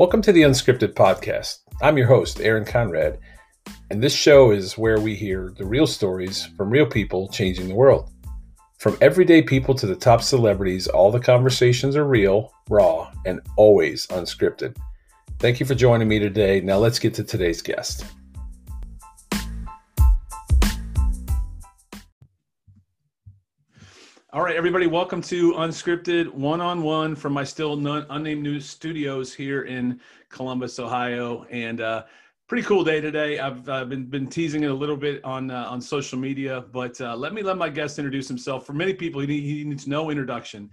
Welcome to the Unscripted Podcast. I'm your host, Aaron Conrad, and this show is where we hear the real stories from real people changing the world. From everyday people to the top celebrities, all the conversations are real, raw, and always unscripted. Thank you for joining me today. Now let's get to today's guest. All right, everybody, welcome to Unscripted One on One from my still non, unnamed news studios here in Columbus, Ohio. And uh, pretty cool day today. I've uh, been been teasing it a little bit on uh, on social media, but uh, let me let my guest introduce himself. For many people, he, he needs no introduction,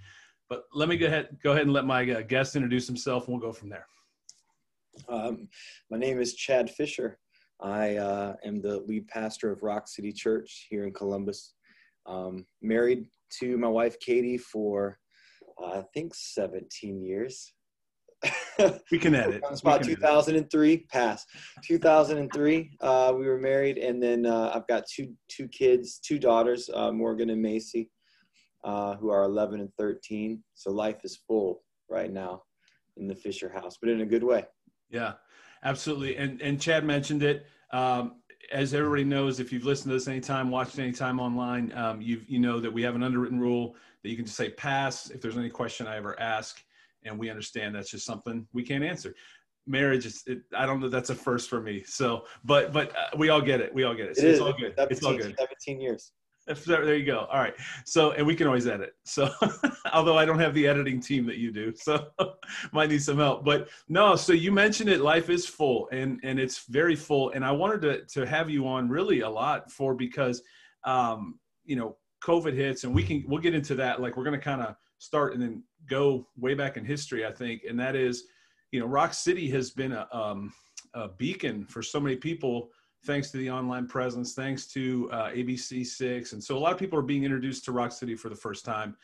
but let me go ahead go ahead and let my uh, guest introduce himself, and we'll go from there. Um, my name is Chad Fisher. I uh, am the lead pastor of Rock City Church here in Columbus. Um, married to my wife Katie for uh, I think 17 years. we can edit. It's about 2003. Edit. Pass. 2003. Uh, we were married, and then uh, I've got two two kids, two daughters, uh, Morgan and Macy, uh, who are 11 and 13. So life is full right now in the Fisher house, but in a good way. Yeah, absolutely. And and Chad mentioned it. Um, as everybody knows, if you've listened to this anytime, watched anytime online, um, you you know that we have an underwritten rule that you can just say pass if there's any question I ever ask, and we understand that's just something we can't answer. Marriage is, it, I don't know, that's a first for me. So, but but uh, we all get it. We all get it. So it it's all good. 17, it's all good. 17 years. There you go. All right. So, and we can always edit. So, although I don't have the editing team that you do, so might need some help. But no. So you mentioned it. Life is full, and and it's very full. And I wanted to to have you on really a lot for because, um, you know, COVID hits, and we can we'll get into that. Like we're going to kind of start and then go way back in history. I think, and that is, you know, Rock City has been a um, a beacon for so many people thanks to the online presence, thanks to uh, ABC6. And so a lot of people are being introduced to Rock City for the first time.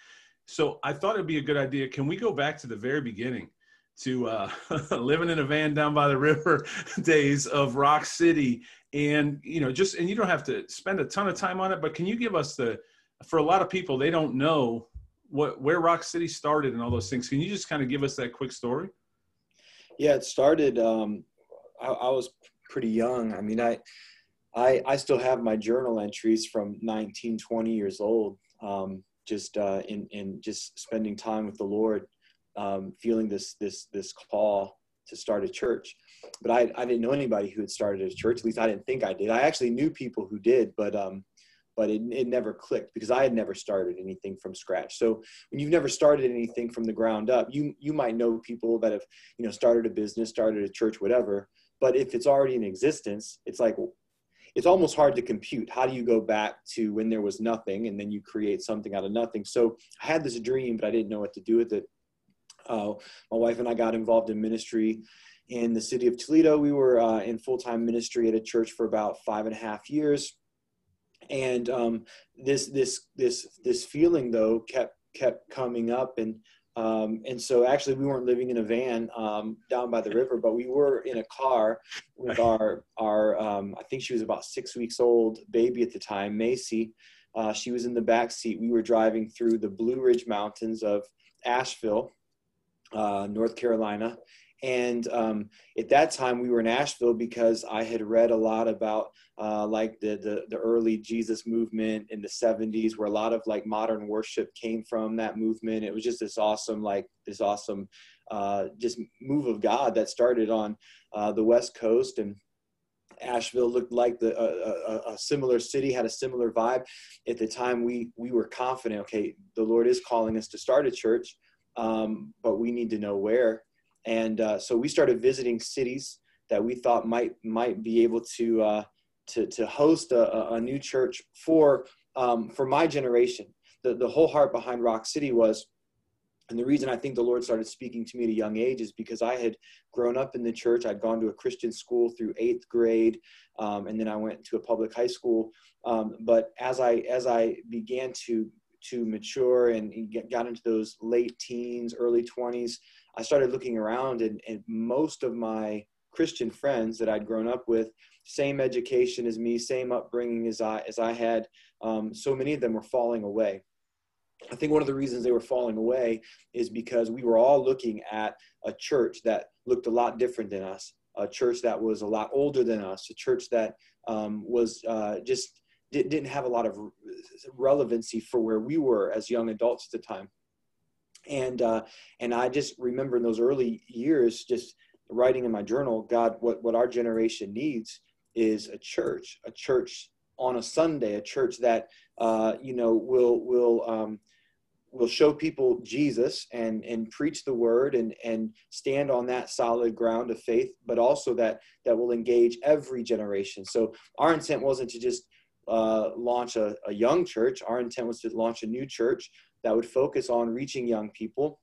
So I thought it'd be a good idea. Can we go back to the very beginning to uh, living in a van down by the river days of Rock City? And, you know, just, and you don't have to spend a ton of time on it, but can you give us the, for a lot of people, they don't know what, where Rock City started and all those things. Can you just kind of give us that quick story? Yeah, it started, um, I, I was pretty young. I mean, I, I, I still have my journal entries from 19, 20 years old, um, just uh, in, in just spending time with the Lord, um, feeling this, this, this call to start a church. But I, I didn't know anybody who had started a church. At least I didn't think I did. I actually knew people who did, but um, but it, it never clicked because I had never started anything from scratch. So when you've never started anything from the ground up, you you might know people that have you know started a business, started a church, whatever. But if it's already in existence, it's like it's almost hard to compute. How do you go back to when there was nothing and then you create something out of nothing? So I had this dream, but I didn't know what to do with it. Uh, my wife and I got involved in ministry in the city of Toledo. We were uh, in full time ministry at a church for about five and a half years, and um, this this this this feeling though kept kept coming up and um, and so actually we weren't living in a van um, down by the river, but we were in a car with our, our um, I think she was about six weeks old baby at the time, Macy. Uh, she was in the back seat. We were driving through the Blue Ridge Mountains of Asheville, uh, North Carolina. And um, at that time, we were in Asheville because I had read a lot about uh, like the, the, the early Jesus movement in the 70s, where a lot of like modern worship came from that movement. It was just this awesome, like this awesome, uh, just move of God that started on uh, the West Coast and. Asheville looked like the a, a, similar city, had a similar vibe. At the time, we we were confident. Okay, the Lord is calling us to start a church, um, but we need to know where and uh, so we started visiting cities that we thought might might be able to uh, to to host a, a new church for um, for my generation. The the whole heart behind Rock City was. And the reason I think the Lord started speaking to me at a young age is because I had grown up in the church. I'd gone to a Christian school through eighth grade, um, and then I went to a public high school. Um, but as I as I began to to mature and got into those late teens, early twenties, I started looking around, and, and most of my Christian friends that I'd grown up with, same education as me, same upbringing as I as I had. Um, so many of them were falling away. I think one of the reasons they were falling away is because we were all looking at a church that looked a lot different than us, a church that was a lot older than us, a church that um, was uh, just didn't have a lot of relevancy for where we were as young adults at the time. And uh, and I just remember in those early years, just writing in my journal, God, what what our generation needs is a church, a church on a Sunday, a church that uh, you know will will um, will show people Jesus and and preach the word and and stand on that solid ground of faith, but also that that will engage every generation. So our intent wasn't to just uh, launch a, a young church. Our intent was to launch a new church that would focus on reaching young people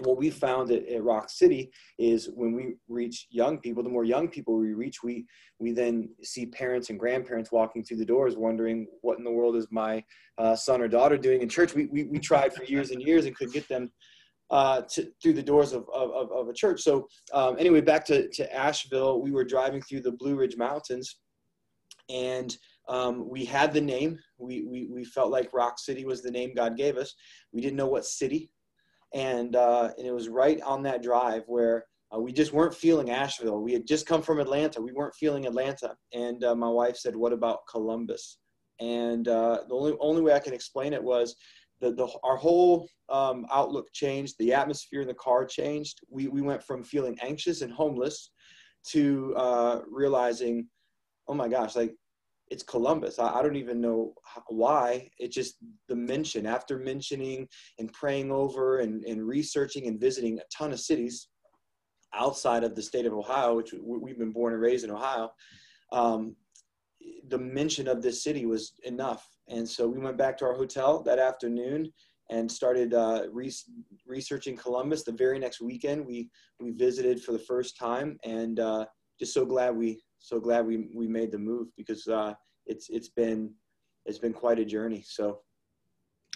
And what we found at, at, Rock City is when we reach young people, the more young people we reach, we we then see parents and grandparents walking through the doors, wondering what in the world is my uh, son or daughter doing in church. We, we we tried for years and years and could get them uh, to, through the doors of, of, of a church. So um, anyway, back to, to Asheville, we were driving through the Blue Ridge Mountains, and um, we had the name. We, we we felt like Rock City was the name God gave us. We didn't know what city and uh, and it was right on that drive where uh, we just weren't feeling Asheville. We had just come from Atlanta. We weren't feeling Atlanta, and uh, my wife said, "What about Columbus?" And uh, the only only way I can explain it was the, the our whole um, outlook changed. The atmosphere in the car changed. We we went from feeling anxious and homeless to uh, realizing, oh my gosh, like it's Columbus. I, I don't even know why. It just the mention after mentioning and praying over and, and researching and visiting a ton of cities outside of the state of Ohio, which we've been born and raised in Ohio. Um, the mention of this city was enough, and so we went back to our hotel that afternoon and started uh, re- researching Columbus. The very next weekend, we we visited for the first time, and uh, just so glad we so glad we we made the move because uh, it's it's been it's been quite a journey. So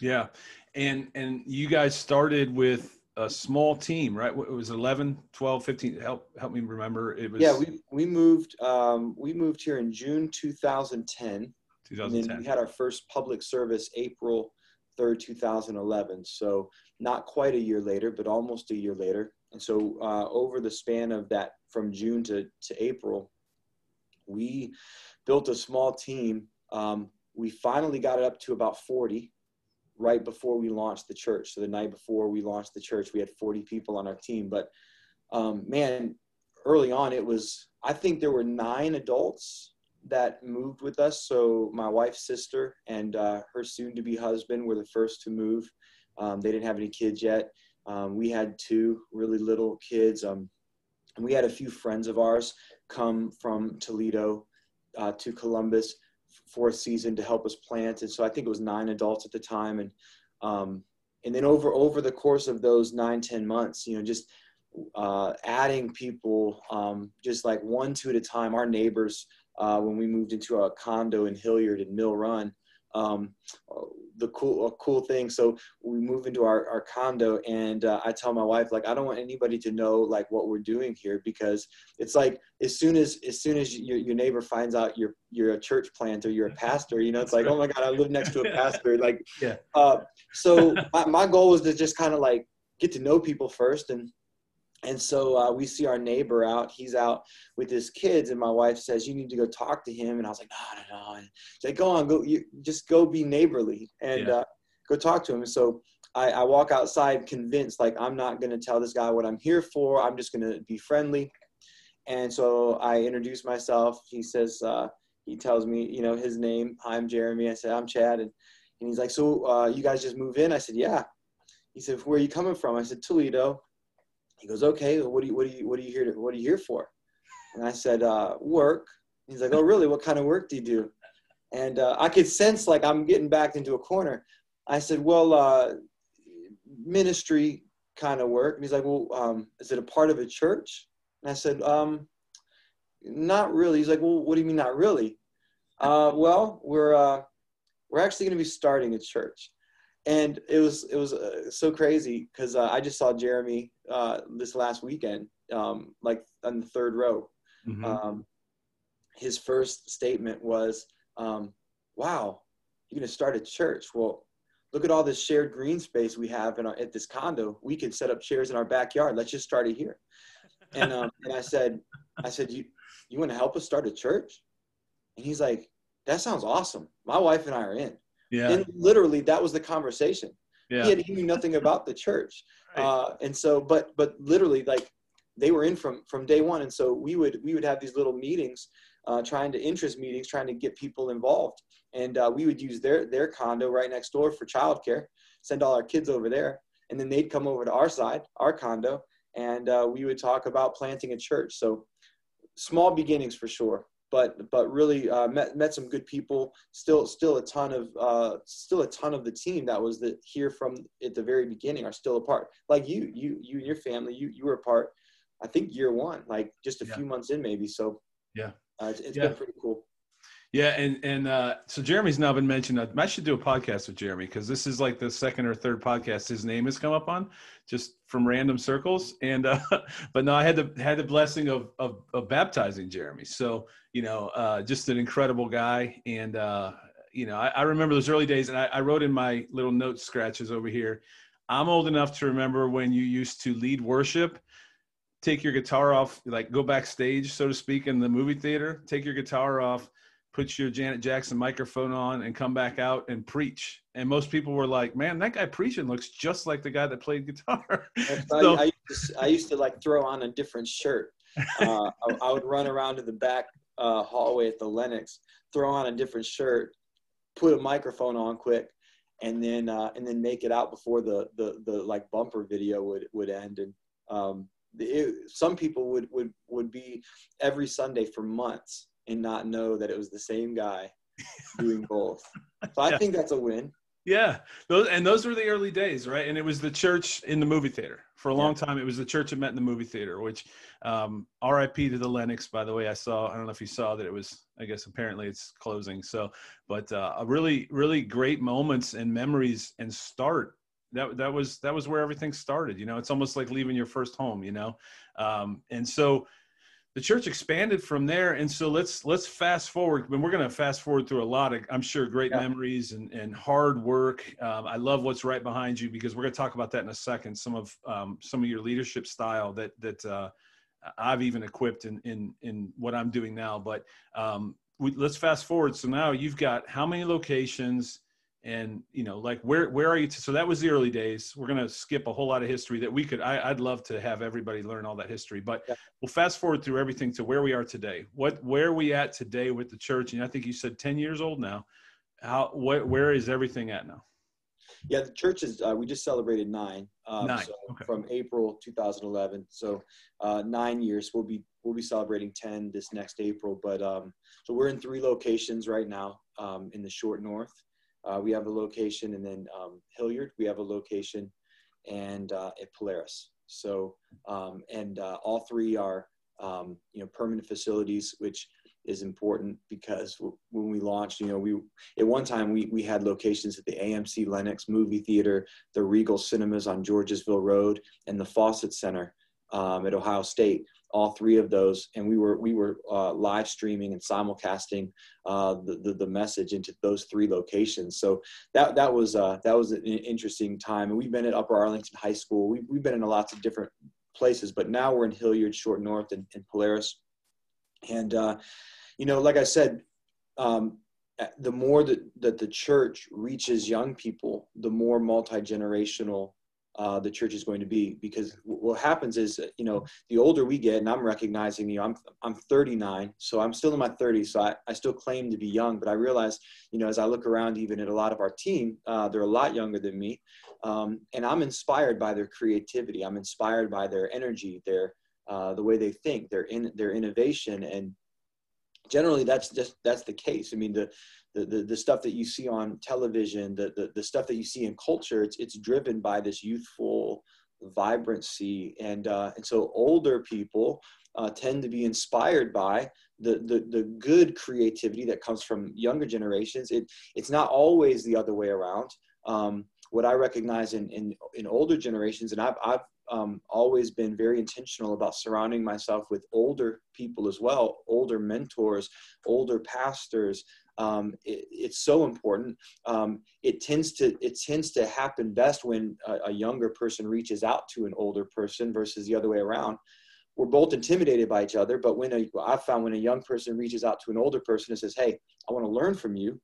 yeah, and and you guys started with a small team, right? It was 11, 12, 15. Help help me remember. It was yeah. We we moved um, we moved here in June 2010. 2010. we had our first public service April 3rd, 2011. So not quite a year later, but almost a year later. And so uh, over the span of that from June to, to April, we built a small team. Um, we finally got it up to about 40 right before we launched the church. So the night before we launched the church, we had 40 people on our team. But um, man, early on, it was, I think there were nine adults that moved with us. So my wife's sister and uh, her soon to be husband were the first to move. Um, they didn't have any kids yet. Um, we had two really little kids. Um, and we had a few friends of ours come from Toledo uh, to Columbus for a season to help us plant. And so I think it was nine adults at the time. And, um, and then over, over the course of those nine ten months, you know, just uh, adding people um, just like one, two at a time, our neighbors, uh, when we moved into a condo in Hilliard and Mill Run, um, the cool a cool thing. So we move into our, our condo, and uh, I tell my wife like I don't want anybody to know like what we're doing here because it's like as soon as as soon as your, your neighbor finds out you're you're a church planter, you're a pastor, you know, it's like oh my god, I live next to a pastor. Like yeah. Uh, so my, my goal was to just kind of like get to know people first and and so uh, we see our neighbor out. He's out with his kids, and my wife says, "You need to go talk to him." And I was like, "No, no, no." She's like, "Go on, go. You just go be neighborly and yeah. uh, go talk to him." And so I, I walk outside, convinced, like I'm not going to tell this guy what I'm here for. I'm just going to be friendly. And so I introduce myself. He says, uh, he tells me, you know, his name. I'm Jeremy. I said, I'm Chad, and and he's like, "So uh, you guys just move in?" I said, "Yeah." He said, "Where are you coming from?" I said, "Toledo." He goes, okay, what do you, what do you, what are you here to, what are you here for? And I said, uh, work. He's like, oh, really? What kind of work do you do? And uh, I could sense like I'm getting backed into a corner. I said, well, uh, ministry kind of work. And he's like, well, um, is it a part of a church? And I said, um, not really. He's like, well, what do you mean not really? Uh, well, we're, uh, we're actually going to be starting a church and it was it was uh, so crazy because uh, I just saw Jeremy uh, this last weekend, um, like on the third row. Mm-hmm. Um, his first statement was, um, "Wow, you're gonna start a church? Well, look at all this shared green space we have in our, at this condo. We can set up chairs in our backyard. Let's just start it here." And um, and I said, I said, you you want to help us start a church? And he's like, that sounds awesome. My wife and I are in. Yeah. And literally, that was the conversation. Yeah. He, had, he knew nothing about the church, Right. uh, and so, but but literally, like they were in from from day one, and so we would we would have these little meetings, uh, trying to interest meetings, trying to get people involved, and uh, we would use their their condo right next door for childcare, send all our kids over there, and then they'd come over to our side, our condo, and uh, we would talk about planting a church. So small beginnings for sure but but really uh, met met some good people. Still still a ton of uh, still a ton of the team that was the, here from at the very beginning are still a part. Like you you you and your family you you were a part. I think year one, like just a Yeah. few months in maybe. So Yeah. uh, it's, it's Yeah. been pretty cool. Yeah, and and uh, so Jeremy's now been mentioned. I should do a podcast with Jeremy because this is like the second or third podcast his name has come up on, just from random circles. And uh, but no, I had the had the blessing of of, of baptizing Jeremy. So you know, uh, just an incredible guy. And uh, you know, I, I remember those early days, and I, I wrote in my little note scratches over here. I'm old enough to remember when you used to lead worship take your guitar off, like go backstage, so to speak, in the movie theater, take your guitar off, put your Janet Jackson microphone on, and come back out and preach. And most people were like, man, that guy preaching looks just like the guy that played guitar. So- I, I, used to, I used to like throw on a different shirt. Uh, I, I would run around to the back uh, hallway at the Lennox, throw on a different shirt, put a microphone on quick, and then uh, and then make it out before the the the like bumper video would would end. And um, it, some people would would would be every Sunday for months and not know that it was the same guy doing both. So I Yeah. think that's a win. Yeah, those and those were the early days, right? And it was the church in the movie theater for a long time. It was the church that met in the movie theater. Which, um, R.I.P. to the Lennox. By the way, I saw. I don't know if you saw that it was. I guess apparently it's closing. So, but uh, a really, really great moments and memories and start. That that was that was where everything started. You know, it's almost like leaving your first home. You know, um, and so the church expanded from there. And so let's let's fast forward and we're going to fast forward through a lot of i'm sure great Yeah. memories and, and hard work. Um, i love what's right behind you because we're going to talk about that in a second. Some of um, some of your leadership style that that uh, i've even equipped in in in what i'm doing now. But um, we, let's fast forward. So now you've got how many locations and you know like where where are you to, so that was the early days we're going to skip a whole lot of history that we could I, i'd love to have everybody learn all that history but Yeah. we'll fast forward through everything to where we are today what where are we at today with the church and i think you said 10 years old now how what, where is everything at now Yeah, the church is. Uh, we just celebrated nine. Um, Nine, So okay. From April 2011, so uh, nine years. We'll be we'll be celebrating ten this next April. But um, so we're in three locations right now um, in the short north. Uh, we have a location, and then um, Hilliard. We have a location, and uh, at Polaris. So um, and uh, all three are um, you know permanent facilities, which is important because when we launched, you know, we at one time we we had locations at the AMC Lennox movie theater, the Regal Cinemas on Georgesville Road, and the Fawcett Center um, at Ohio State. All three of those, and we were we were uh, live streaming and simulcasting uh, the, the the message into those three locations. So that that was uh, that was an interesting time. And we've been at Upper Arlington High School. We've we've been in lots of different places, but now we're in Hilliard, Short North, and, and Polaris. And uh, you know, like I said, um, the more that, that the church reaches young people, the more multi generational uh, the church is going to be. Because what happens is, you know, the older we get, and I'm recognizing, you know, I'm I'm 39, so I'm still in my 30s, so I, I still claim to be young. But I realize, you know, as I look around, even at a lot of our team, uh, they're a lot younger than me, um, and I'm inspired by their creativity. I'm inspired by their energy, their uh, the way they think, their in their innovation, and generally that's just that's the case. I mean the the, the, stuff that you see on television the, the the stuff that you see in culture it's it's driven by this youthful vibrancy. And uh, and so older people uh, tend to be inspired by the, the the good creativity that comes from younger generations. It it's not always the other way around. Um, what i recognize in in, in older generations and i've, I've um, always been very intentional about surrounding myself with older people as well, older mentors, older pastors. Um, it, it's so important. Um, it tends to it tends to happen best when a, a, younger person reaches out to an older person versus the other way around. we're both intimidated by each other. But when I found when a young person reaches out to an older person and says, "Hey, I want to learn from you,"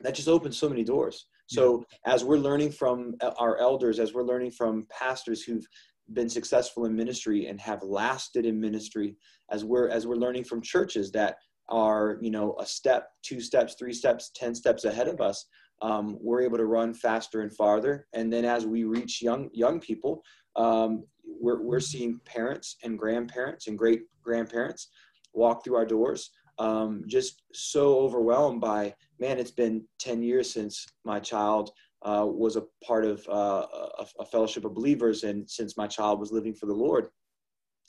that just opens so many doors. So as we're learning from our elders, as we're learning from pastors who've been successful in ministry and have lasted in ministry, as we're as we're learning from churches that are you know a step, two steps, three steps, ten steps ahead of us, um, we're able to run faster and farther. And then as we reach young young people, um, we're we're seeing parents and grandparents and great grandparents walk through our doors um, just so overwhelmed by man it's been 10 years since my child uh, was a part of uh, a, a, fellowship of believers and since my child was living for the lord.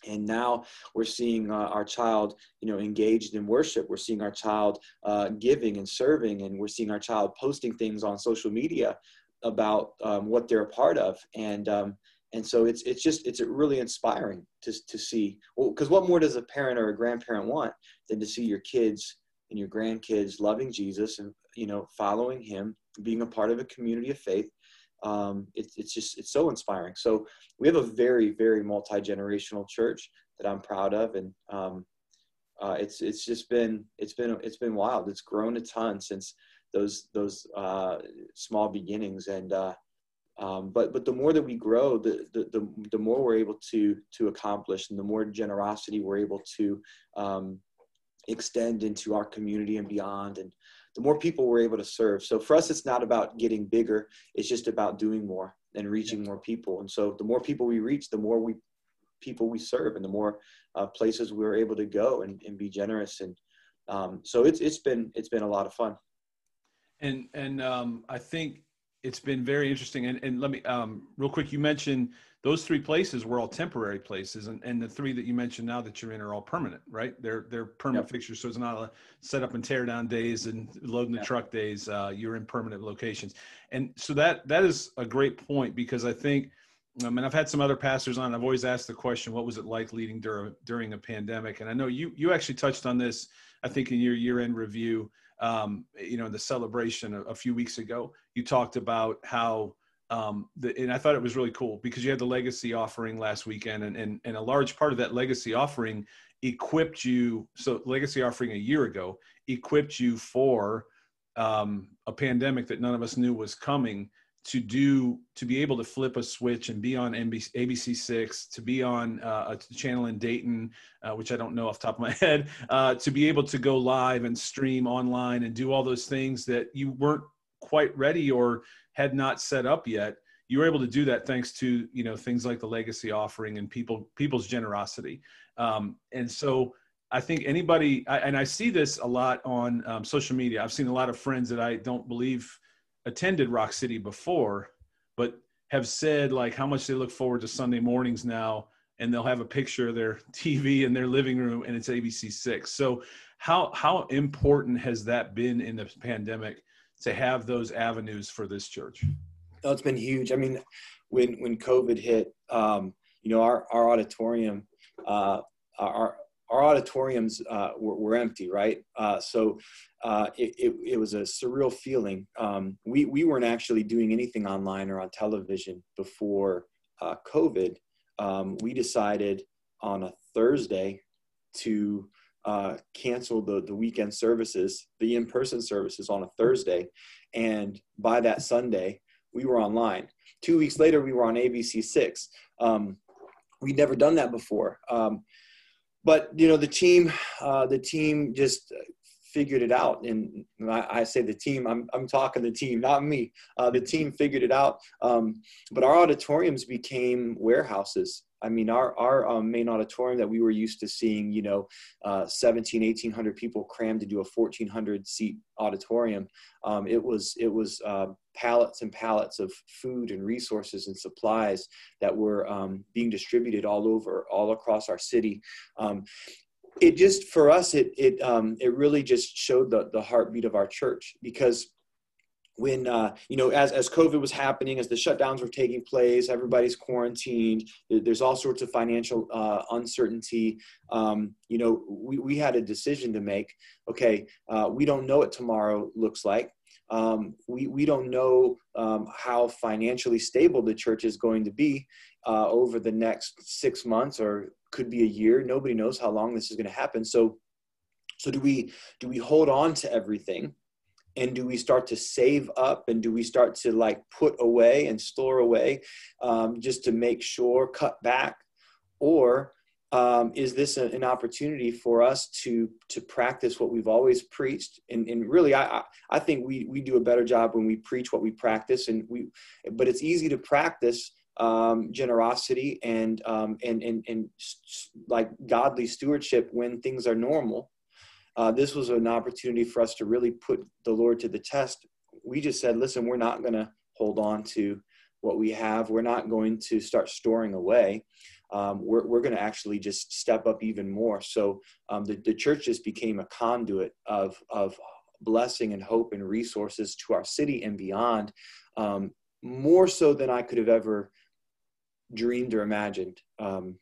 And now we're seeing uh, our child you know engaged in worship. We're seeing our child uh, giving and serving and we're seeing our child posting things on social media about um, what they're a part of. And um, and so it's it's just it's really inspiring to to see well because what more does a parent or a grandparent want than to see your kids and your grandkids loving jesus and you know following him being a part of a community of faith? Um, it's it's just it's so inspiring. So we have a very very multi-generational church that i'm proud of and um, uh, it's it's just been it's been it's been wild. It's grown a ton since those those uh, small beginnings. And uh, um, but but the more that we grow, the, the, the the more we're able to to accomplish, and the more generosity we're able to um, extend into our community and beyond, and the more people we're able to serve. So for us, it's not about getting bigger; it's just about doing more and reaching more people. And so the more people we reach, the more we people we serve, and the more uh, places we're able to go and, and be generous. And um, so it's it's been it's been a lot of fun. And and um, I think it's been very interesting. And, and let me, um, real quick, you mentioned those three places were all temporary places, and, and the three that you mentioned now that you're in are all permanent, right? They're they're permanent yep. fixtures, so it's not a set up and tear down days and loading the yep. truck days. Uh, you're in permanent locations, and so that that is a great point because I think, I mean, I've had some other pastors on. I've always asked the question, what was it like leading during during a pandemic? And I know you you actually touched on this, I think, in your year end review um, you know, the celebration a, a, few weeks ago, you talked about how, um, the, and I thought it was really cool because you had the legacy offering last weekend, and, and, and a large part of that legacy offering equipped you. So, legacy offering a year ago equipped you for um, a pandemic that none of us knew was coming to do to be able to flip a switch and be on NBC, ABC6, to be on uh, a channel in Dayton, uh, which I don't know off top of my head, uh, to be able to go live and stream online and do all those things that you weren't quite ready or had not set up yet. You were able to do that thanks to you know things like the legacy offering and people people's generosity. Um, and so I think anybody, and I see this a lot on um, social media. I've seen a lot of friends that I don't believe attended Rock City before, but have said like how much they look forward to Sunday mornings now, and they'll have a picture of their TV in their living room, and it's ABC six. So how how important has that been in the pandemic to have those avenues for this church? Oh, it's been huge. I mean, when when COVID hit, um, you know, our our auditorium, uh, our our auditoriums uh, were, were, empty, right? Uh, so uh, it, it, it, was a surreal feeling. Um, we, we weren't actually doing anything online or on television before uh, COVID. Um, we decided on a Thursday to uh, cancel the, the weekend services, the in person services on a Thursday. And by that Sunday, we were online. Two weeks later, we were on ABC6. Um, we'd never done that before. Um, but you know the team uh, the team just figured it out. And I, I, say the team I'm, I'm talking the team not me. Uh, the team figured it out. Um, but our auditoriums became warehouses I mean, our, our um, main auditorium that we were used to seeing, you know, uh, 17, 1800 people crammed into a 1400 seat auditorium. Um, it was, it was uh, pallets and pallets of food and resources and supplies that were um, being distributed all over, all across our city. Um, it just, for us, it, it, um, it really just showed the, the heartbeat of our church because when uh, you know as, as covid was happening as the shutdowns were taking place everybody's quarantined there's all sorts of financial uh, uncertainty um, you know we, we had a decision to make okay uh, we don't know what tomorrow looks like um, we, we don't know um, how financially stable the church is going to be uh, over the next six months or could be a year. Nobody knows how long this is going to happen. So, so do we do we hold on to everything, and do we start to save up, and do we start to like put away and store away, um, just to make sure, cut back, or um, is this a, an opportunity for us to to practice what we've always preached? And, and really I, I think we we do a better job when we preach what we practice and we but it's easy to practice um, generosity and um, and and and like godly stewardship when things are normal uh, this was an opportunity for us to really put the lord to the test we just said listen we're not going to hold on to what we have we're not going to start storing away um, we're, we're going to actually just step up even more. So um, the, the church just became a conduit of, of blessing and hope and resources to our city and beyond, um, more so than I could have ever dreamed or imagined. Um,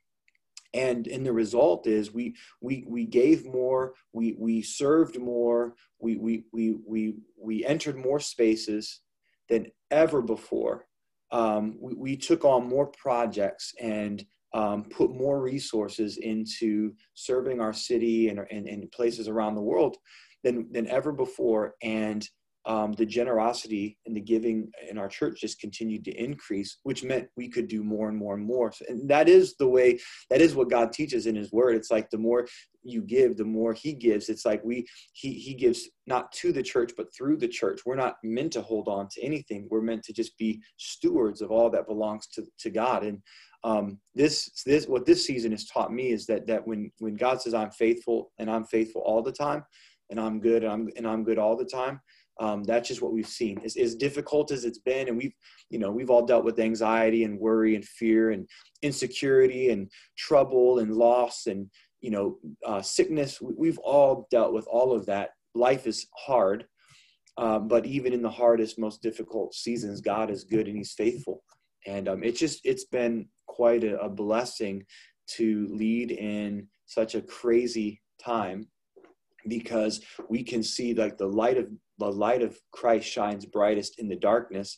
and and the result is we we we gave more, we we served more, we we we we we entered more spaces than ever before. Um, we, we, took on more projects and um, put more resources into serving our city and, and, and, places around the world than, than ever before. And um, the generosity and the giving in our church just continued to increase, which meant we could do more and more and more. And that is the way, that is what God teaches in His Word. It's like the more you give, the more He gives. It's like we, He, he gives not to the church, but through the church. We're not meant to hold on to anything. We're meant to just be stewards of all that belongs to, to God. And um, this this what this season has taught me is that that when when God says I'm faithful and I'm faithful all the time and I'm good and I'm and I'm good all the time. Um, that's just what we've seen. As, as difficult as it's been, and we've, you know, we've all dealt with anxiety and worry and fear and insecurity and trouble and loss and, you know, uh, sickness. We've all dealt with all of that. Life is hard, uh, but even in the hardest, most difficult seasons, God is good and He's faithful. And um, it's just it's been quite a, a blessing to lead in such a crazy time because we can see like the light of the light of Christ shines brightest in the darkness.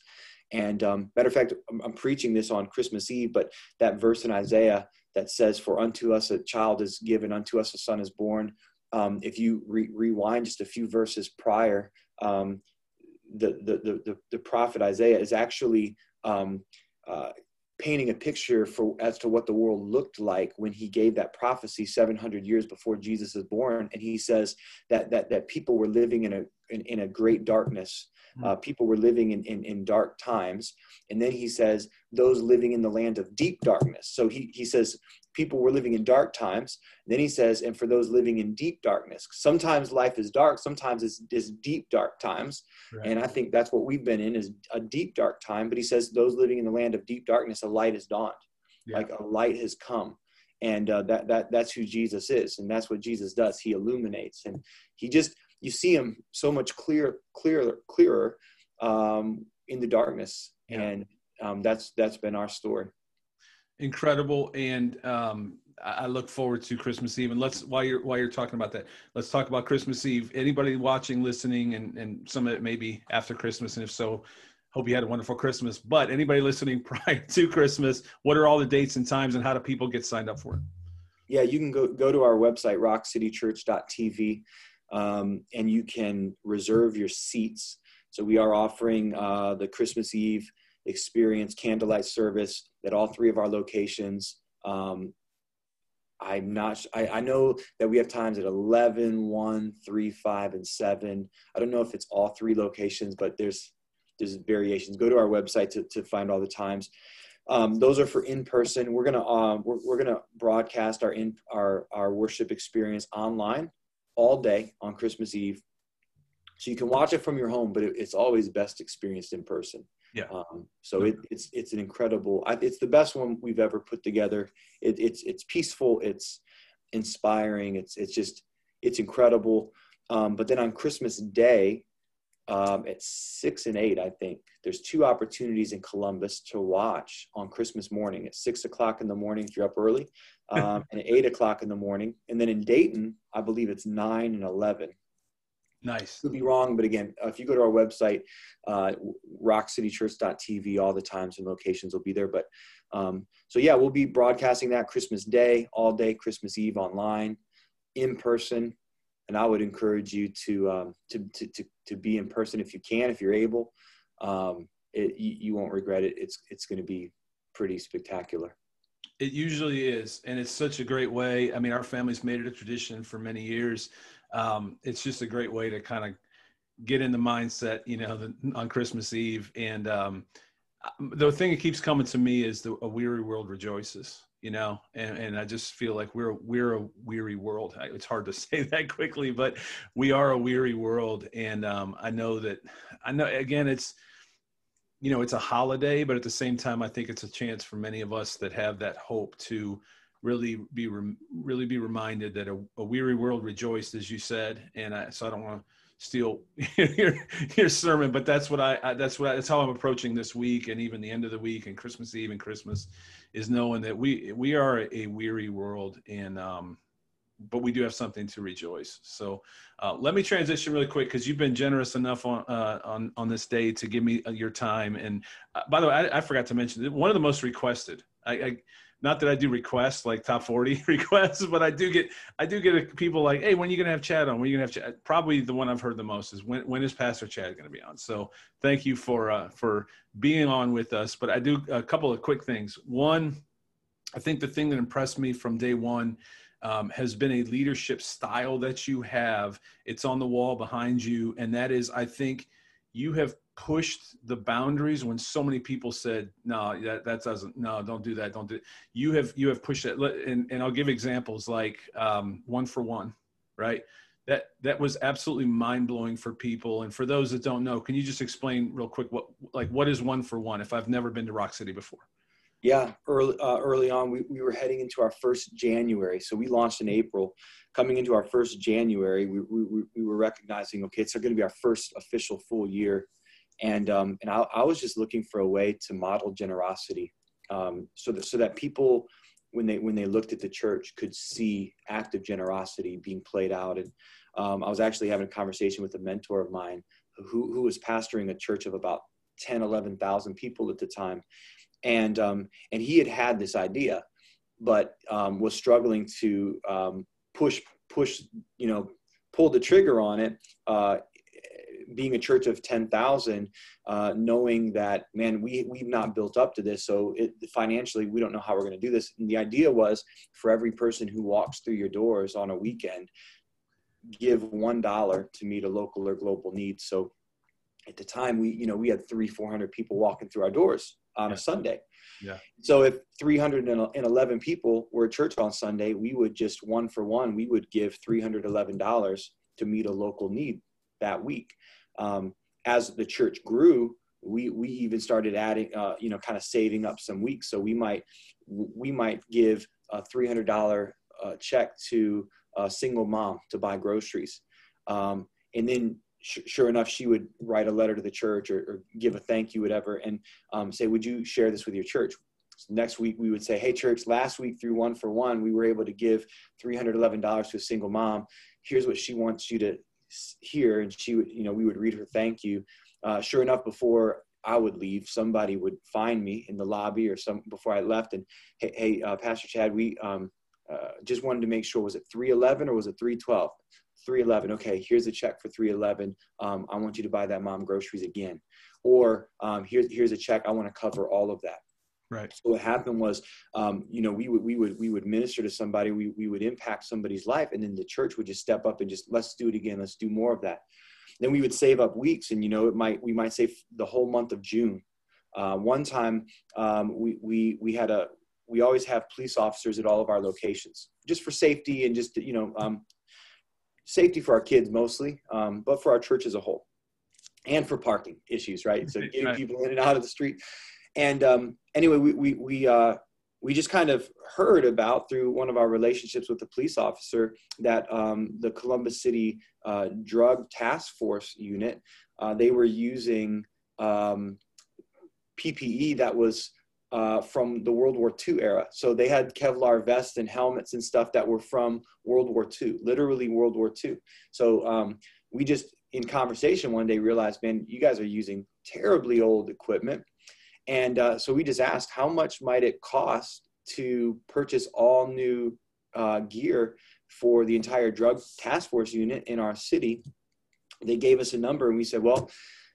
And um, matter of fact, I'm, I'm, preaching this on Christmas Eve, but that verse in Isaiah that says, "For unto us a child is given, unto us a son is born." Um, if you re- rewind just a few verses prior, um, the, the, the the prophet Isaiah is actually um, uh, painting a picture for as to what the world looked like when he gave that prophecy 700 years before Jesus is born. And he says that that that people were living in a in, in a great darkness. Hmm. uh, people were living in, in in dark times. And then he says those living in the land of deep darkness. So he he says people were living in dark times. Then he says, and for those living in deep darkness, sometimes life is dark, sometimes it's, it's deep dark times. Right. And I think that's what we've been in is a deep dark time. But he says, those living in the land of deep darkness, a light has dawned, yeah. like a light has come. And uh, that, that, that's who Jesus is. And that's what Jesus does. He illuminates and he just, you see him so much clear, clearer, clearer um, in the darkness. Yeah. And um, that's, that's been our story incredible and um, I look forward to Christmas Eve. And let's while you're while you're talking about that, let's talk about Christmas Eve. Anybody watching, listening, and and some of it maybe after Christmas, and if so, hope you had a wonderful Christmas. But anybody listening prior to Christmas, what are all the dates and times, and how do people get signed up for it? Yeah, you can go go to our website rockcitychurch.tv, um, and you can reserve your seats. So we are offering uh, the Christmas Eve experience candlelight service at all three of our locations. Um, I'm not, I, I know that we have times at 11, 1, 3, 5, and 7. I don't know if it's all three locations, but there's, there's variations. Go to our website to, to find all the times. Um, those are for in person. We're gonna um, we're, we're gonna broadcast our in our our worship experience online all day on Christmas Eve, so you can watch it from your home. But it, it's always best experienced in person. Yeah. Um, so it, it's it's an incredible. It's the best one we've ever put together. It, it's it's peaceful. It's inspiring. It's it's just it's incredible. Um, but then on Christmas Day, um, at six and eight, I think there's two opportunities in Columbus to watch on Christmas morning at six o'clock in the morning if you're up early, um, and at eight o'clock in the morning. And then in Dayton, I believe it's nine and eleven. Nice. Could be wrong, but again, uh, if you go to our website, uh, rockcitychurch.tv, all the times and locations will be there. But um, so yeah, we'll be broadcasting that Christmas Day, all day, Christmas Eve online, in person, and I would encourage you to um, to, to, to to be in person if you can, if you're able. Um, it, you, you won't regret it. It's it's going to be pretty spectacular. It usually is, and it's such a great way. I mean, our family's made it a tradition for many years. Um, it's just a great way to kind of get in the mindset, you know, the, on Christmas Eve. And um, the thing that keeps coming to me is the a weary world rejoices, you know, and, and I just feel like we're we're a weary world. It's hard to say that quickly, but we are a weary world, and um, I know that I know again it's you know it's a holiday but at the same time i think it's a chance for many of us that have that hope to really be really be reminded that a, a, weary world rejoiced as you said and I, so i don't want to steal your, your sermon but that's what I, I that's what I, that's how i'm approaching this week and even the end of the week and christmas eve and christmas is knowing that we we are a weary world and um but we do have something to rejoice. So uh, let me transition really quick because you've been generous enough on uh, on on this day to give me uh, your time. And uh, by the way, I, I, forgot to mention one of the most requested. I, I, not that I do requests like top forty requests, but I do get I do get people like, hey, when are you gonna have Chad on? When are you gonna have Chad? Probably the one I've heard the most is when when is Pastor Chad gonna be on? So thank you for uh, for being on with us. But I do a couple of quick things. One, I think the thing that impressed me from day one um, has been a leadership style that you have. It's on the wall behind you. And that is, I think you have pushed the boundaries when so many people said, no, that, that doesn't, no, don't do that. Don't do it. You have, you have pushed it. And, and I'll give examples like um, one for one, right? That, that was absolutely mind blowing for people. And for those that don't know, can you just explain real quick what, like, what is one for one if I've never been to Rock City before? Yeah, early uh, early on, we, we were heading into our first January. So we launched in April. Coming into our first January, we, we, we were recognizing, okay, it's going to be our first official full year. And, um, and I, I was just looking for a way to model generosity um, so, that, so that people, when they, when they looked at the church, could see active generosity being played out. And um, I was actually having a conversation with a mentor of mine who, who was pastoring a church of about 10, 11,000 people at the time and um, and he had had this idea, but um, was struggling to um, push push you know pull the trigger on it. Uh, being a church of 10,000, uh, knowing that, man, we, we've not built up to this. So it, financially, we don't know how we're going to do this. And the idea was for every person who walks through your doors on a weekend, give $1 to meet a local or global need. So at the time we, you know, we had three, 400 people walking through our doors on yeah. a Sunday. Yeah. So if 311 people were at church on Sunday, we would just one for one, we would give $311 to meet a local need that week. Um, as the church grew, we we even started adding, uh, you know, kind of saving up some weeks. So we might we might give a $300 uh, check to a single mom to buy groceries, um, and then sure enough, she would write a letter to the church or, or give a thank you, whatever, and um, say, "Would you share this with your church?" So next week, we would say, "Hey, church, last week through one for one, we were able to give three hundred eleven dollars to a single mom. Here's what she wants you to hear," and she would, you know, we would read her thank you. Uh, sure enough, before I would leave, somebody would find me in the lobby or some before I left, and hey, hey uh, Pastor Chad, we um, uh, just wanted to make sure was it 311 or was it 312 311 okay here's a check for 311 um, i want you to buy that mom groceries again. Or um, here's here's a check i want to cover all of that. Right. So what happened was um, you know we would we would we would minister to somebody we, we would impact somebody's life and then the church would just step up and just let's do it again let's do more of that. Then we would save up weeks and you know it might we might save the whole month of june. Uh, one time um, we, we we had a we always have police officers at all of our locations just for safety and just you know um, safety for our kids mostly, um, but for our church as a whole, and for parking issues, right? So getting right. people in and out of the street. And um, anyway, we we we uh, we just kind of heard about through one of our relationships with the police officer that um, the Columbus City uh, Drug Task Force unit uh, they were using um, PPE that was uh, from the World War II era. So they had Kevlar vests and helmets and stuff that were from World War II, literally World War II. So um, we just in conversation one day realized, man, you guys are using terribly old equipment. And uh, so we just asked, how much might it cost to purchase all new uh, gear for the entire drug task force unit in our city? They gave us a number, and we said, well,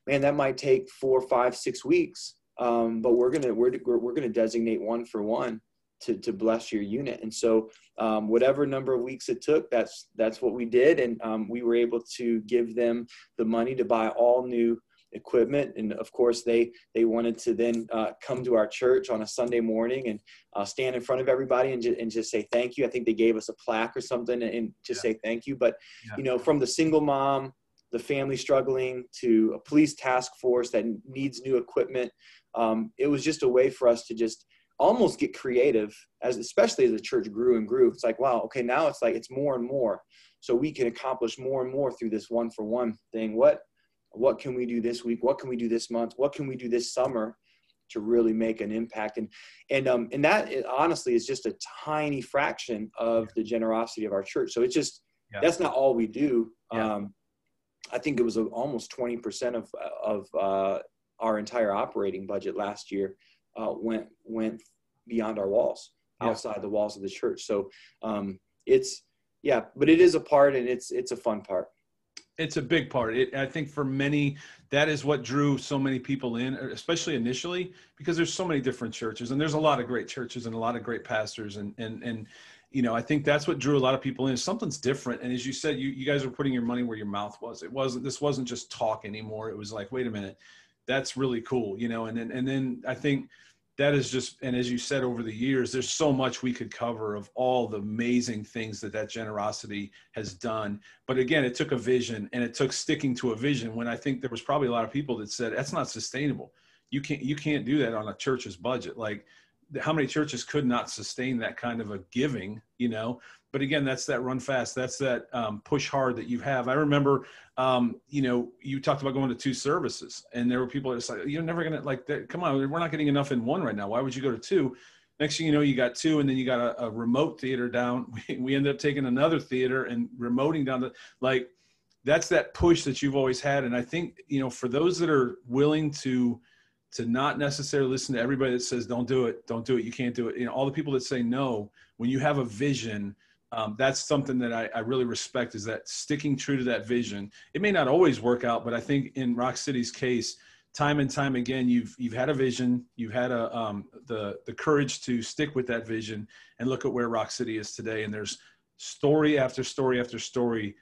man, that might take four, five, six weeks. Um, but we're gonna we're, we're gonna designate one for one to, to bless your unit. And so um, whatever number of weeks it took, that's, that's what we did. And um, we were able to give them the money to buy all new equipment. And of course they, they wanted to then uh, come to our church on a Sunday morning and uh, stand in front of everybody and, ju- and just say, thank you. I think they gave us a plaque or something and just yeah. say, thank you. But, yeah. you know, from the single mom, the family struggling to a police task force that needs new equipment. Um, it was just a way for us to just almost get creative as especially as the church grew and grew. It's like wow okay now it's like it's more and more. So we can accomplish more and more through this one for one thing. What what can we do this week? What can we do this month? What can we do this summer to really make an impact? And and um and that honestly is just a tiny fraction of the generosity of our church. So it's just yeah. that's not all we do. Yeah. um i think it was almost 20% of of uh our entire operating budget last year uh, went went beyond our walls, yeah. outside the walls of the church. So um, it's yeah, but it is a part, and it's it's a fun part. It's a big part. It, I think for many, that is what drew so many people in, especially initially, because there's so many different churches, and there's a lot of great churches and a lot of great pastors, and and and you know, I think that's what drew a lot of people in. Something's different, and as you said, you you guys were putting your money where your mouth was. It wasn't. This wasn't just talk anymore. It was like, wait a minute, that's really cool, you know. And then and then I think that is just and as you said over the years there's so much we could cover of all the amazing things that that generosity has done. But again it took a vision and it took sticking to a vision when i think there was probably a lot of people that said that's not sustainable. You can't you can't do that on a church's budget. Like how many churches could not sustain that kind of a giving you know but again that's that run fast. That's that um, push hard that you have. I remember um, you know you talked about going to two services and there were people that like you're never gonna like that come on we're not getting enough in one right now. Why would you go to two? Next thing you know you got two and then you got a, a remote theater down. We, we ended up taking another theater and remoting down the like that's that push that you've always had. And i think you know for those that are willing to to not necessarily listen to everybody that says don't do it. Don't do it. You can't do it. You know all the people that say no when you have a vision um, that's something that I, I, really respect is that sticking true to that vision. It may not always work out, but I think in Rock City's case, time and time again, you've you've had a vision, you've had a um, the the courage to stick with that vision, and look at where Rock City is today. And there's story after story after story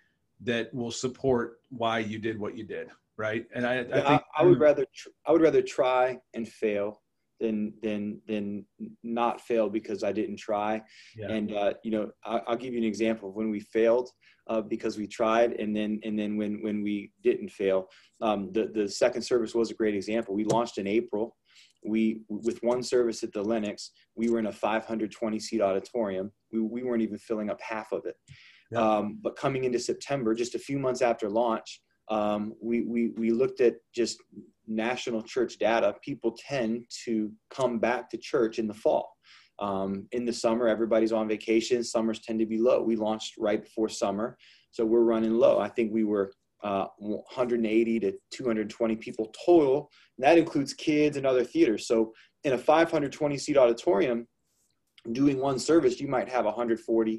that will support why you did what you did, right? And I, I, think I, I would rather tr- I would rather try and fail than than than not fail because I didn't try. Yeah. And uh, you know, I, will give you an example of when we failed uh, because we tried, and then and then when when we didn't fail. Um, the the second service was a great example. We launched in April. We with one service at the Lennox, we were in a 520 seat auditorium. We we weren't even filling up half of it. Yeah. Um, but coming into September, just a few months after launch, um, we, we, we looked at just national church data, people tend to come back to church in the fall. Um, in the summer, everybody's on vacation. Summers tend to be low. We launched right before summer, so we're running low. I think we were uh, 180 to 220 people total. And that includes kids and other theaters. So in a 520 seat auditorium, doing one service, you might have 140,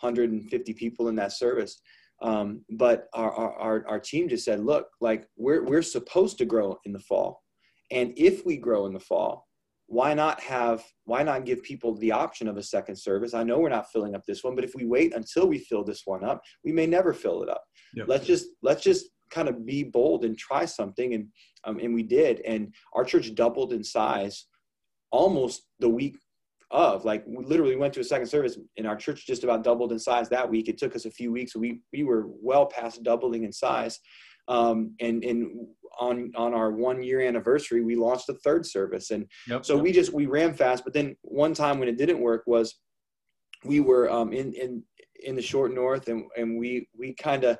150 people in that service. Um, but our, our, our team just said, look, like we're, we're supposed to grow in the fall. And if we grow in the fall, why not have, why not give people the option of a second service? I know we're not filling up this one, but if we wait until we fill this one up, we may never fill it up. Yep. Let's just, let's just kind of be bold and try something. And, um, and we did. And our church doubled in size almost the week of like we literally went to a second service and our church just about doubled in size that week. It took us a few weeks. We we were well past doubling in size. Um, and and on on our one year anniversary we launched a third service. And yep, so yep. we just we ran fast but then one time when it didn't work was we were um, in in in the short north and and we we kind of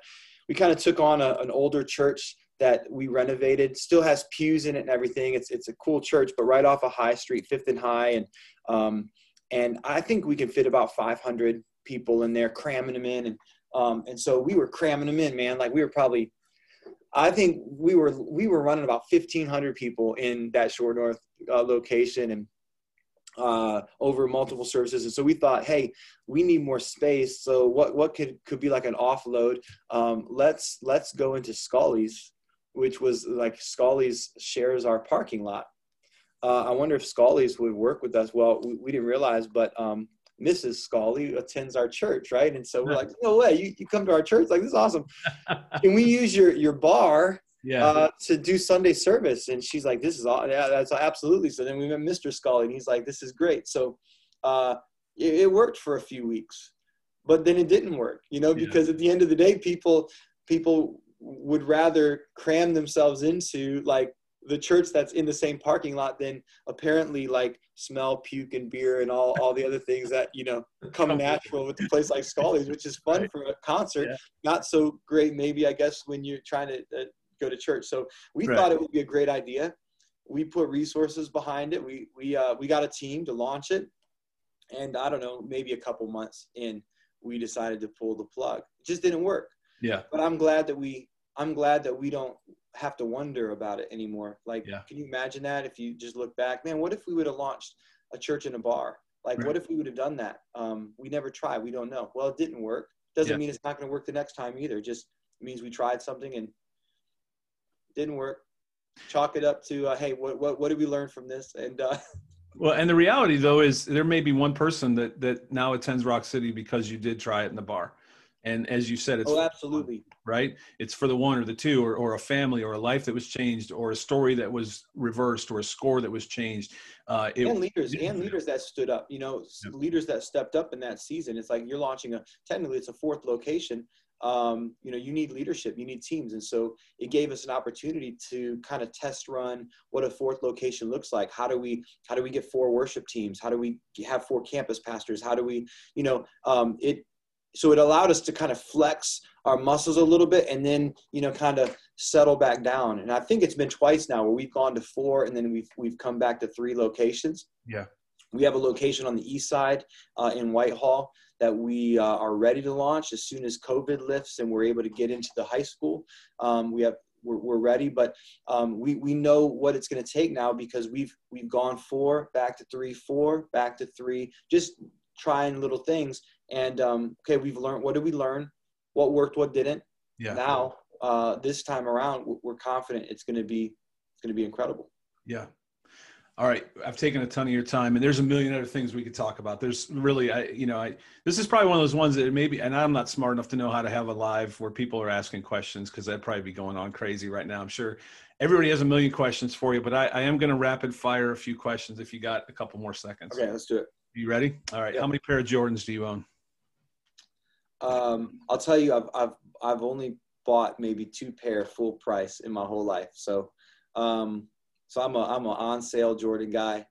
we kind of took on a, an older church that we renovated. Still has pews in it and everything. It's it's a cool church but right off a of high street fifth and high and um, and i think we can fit about 500 people in there cramming them in and Um, and so we were cramming them in, man. Like we were probably, I think we were we were running about fifteen hundred people in that Short North uh, location, and uh, over multiple services. And so we thought, hey, we need more space. So what what could could be like an offload? Um, let's let's go into Skully's, which was like Skully's shares our parking lot. Uh, I wonder if Skully's would work with us. Well, we, we didn't realize, but um, Mrs. Scully attends our church, right? And so we're like, no way, you, you come to our church, like this is awesome. Can we use your your bar yeah. Uh, to do Sunday service. And she's like, this is all, yeah, that's absolutely. So then we met Mr. Scully and he's like, this is great. So uh, it, it, worked for a few weeks, but then it didn't work, you know, because yeah. at the end of the day, people, people would rather cram themselves into like the church that's in the same parking lot then apparently like smell puke and beer and all, all the other things that you know come natural with a place like Skully's, which is fun right. for a concert. Yeah. Not so great, maybe I guess when you're trying to uh, go to church. So we right. thought it would be a great idea. We put resources behind it. We we uh, we got a team to launch it, and I don't know, maybe a couple months in, we decided to pull the plug. It just didn't work. Yeah. But I'm glad that we I'm glad that we don't have to wonder about it anymore. Like, yeah. can you imagine that if you just look back, man? What if we would have launched a church in a bar? Like, right. what if we would have done that? Um, we never tried. We don't know. Well, it didn't work. Doesn't mean it's not going to work the next time either. Just means we tried something and didn't work. Chalk it up to, uh, hey, what, what, what did we learn from this? And, uh, well, and the reality though is there may be one person that that now attends Rock City because you did try it in the bar, and as you said, it's oh absolutely right. It's for the one or the two, or, or a family, or a life that was changed, or a story that was reversed, or a score that was changed. Uh, it, and leaders and leaders that stood up. You know, yeah. leaders that stepped up in that season. It's like you're launching a technically it's a fourth location, um, you know you need leadership you need teams and so it gave us an opportunity to kind of test run what a fourth location looks like how do we how do we get four worship teams how do we have four campus pastors how do we you know um, it so it allowed us to kind of flex our muscles a little bit and then you know kind of settle back down and i think it's been twice now where we've gone to four and then we've we've come back to three locations yeah we have a location on the east side uh, in whitehall that we uh, are ready to launch as soon as COVID lifts and we're able to get into the high school. Um, we have we're, we're ready, but um, we, we know what it's going to take now because we've we've gone four back to three, four back to three, just trying little things. And um, okay, we've learned. What did we learn? What worked? What didn't? Yeah. Now uh, this time around, we're confident it's going to be it's going to be incredible. Yeah, all right, I've taken a ton of your time, and there's a million other things we could talk about. There's really, I, you know, I this is probably one of those ones that maybe, and I'm not smart enough to know how to have a live where people are asking questions because that'd probably be going on crazy right now. I'm sure everybody has a million questions for you, but I, I am going to rapid fire a few questions if you got a couple more seconds. Okay, let's do it. You ready? All right. How many pair of Jordans do you own? Um, I'll tell you, I've I've I've only bought maybe two pair full price in my whole life, so. Um, so I'm a I'm a on sale Jordan guy.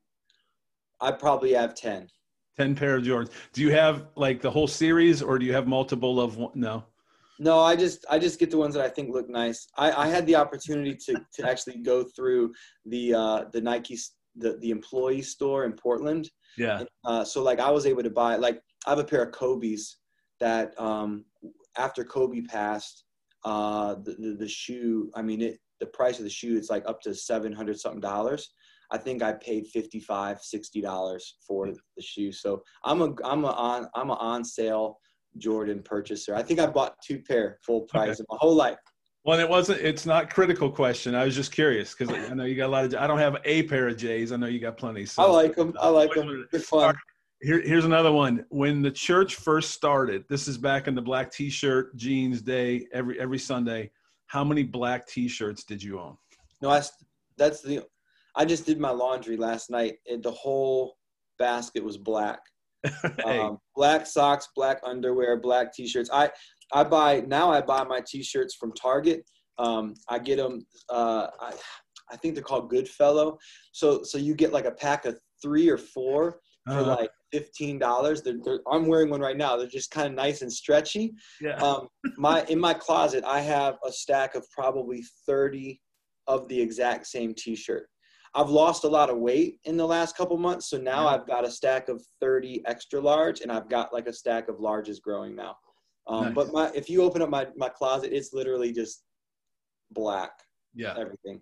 I probably have ten. Ten pair of Jordans. Do you have like the whole series, or do you have multiple of one? No. No, I just I just get the ones that I think look nice. I, I had the opportunity to, to actually go through the uh, the Nike the the employee store in Portland. Yeah. Uh, so like I was able to buy like I have a pair of Kobe's that um, after Kobe passed, uh, the, the, the shoe. I mean it the price of the shoe it's like up to 700 something dollars i think i paid 55 60 dollars for the shoe so i'm a i'm a on i'm a on sale jordan purchaser i think i bought two pair full price okay. in my whole life well, it wasn't. It's not critical question. I was just curious because I know you got a lot of. I don't have a pair of J's. I know you got plenty. So. I like them. I like them. They're fun. Here, here's another one. When the church first started, this is back in the black T-shirt, jeans day, every every Sunday how many black T-shirts did you own? No, I, that's the. I just did my laundry last night, and the whole basket was black. hey. um, black socks, black underwear, black T-shirts. I I buy now. I buy my T-shirts from Target. Um, I get them. Uh, I I think they're called Goodfellow. So so you get like a pack of three or four for uh-huh. like fifteen dollars. I'm wearing one right now. They're just kind of nice and stretchy. Yeah. Um, my in my closet, I have a stack of probably thirty of the exact same T-shirt. I've lost a lot of weight in the last couple months, so now yeah. I've got a stack of thirty extra large, and I've got like a stack of larges growing now. Um, Nice. But my if you open up my my closet, it's literally just black Yeah. everything.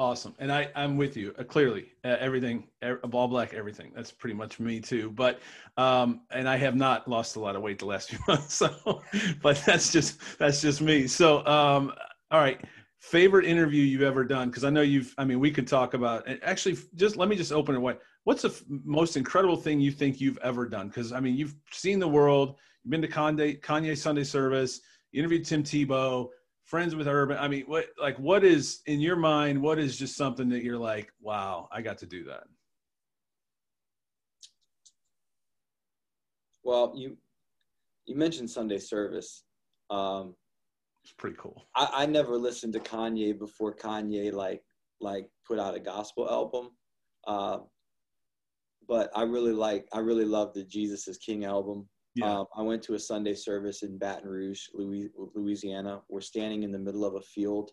Awesome. And I, I'm with you. Uh, clearly, uh, everything, er, all black, everything. That's pretty much me too. But, um, and I have not lost a lot of weight the last few months. So, but that's just, that's just me. So, um, all right. Favorite interview you've ever done? Cause I know you've, I mean, we could talk about and actually just let me just open it wide. What's the f- most incredible thing you think you've ever done? Cause I mean, you've seen the world, you've been to Kanye, Kanye Sunday service, you interviewed Tim Tebow, friends with Urban. I mean, what like what is in your mind? What is just something that you're like, wow, I got to do that. Well, you you mentioned Sunday service. Um, It's pretty cool. I, I never listened to Kanye before Kanye like like put out a gospel album. Uh, but I really like I really love the Jesus is King album. Yeah. Um, I went to a Sunday service in Baton Rouge, Louisiana. We're standing in the middle of a field.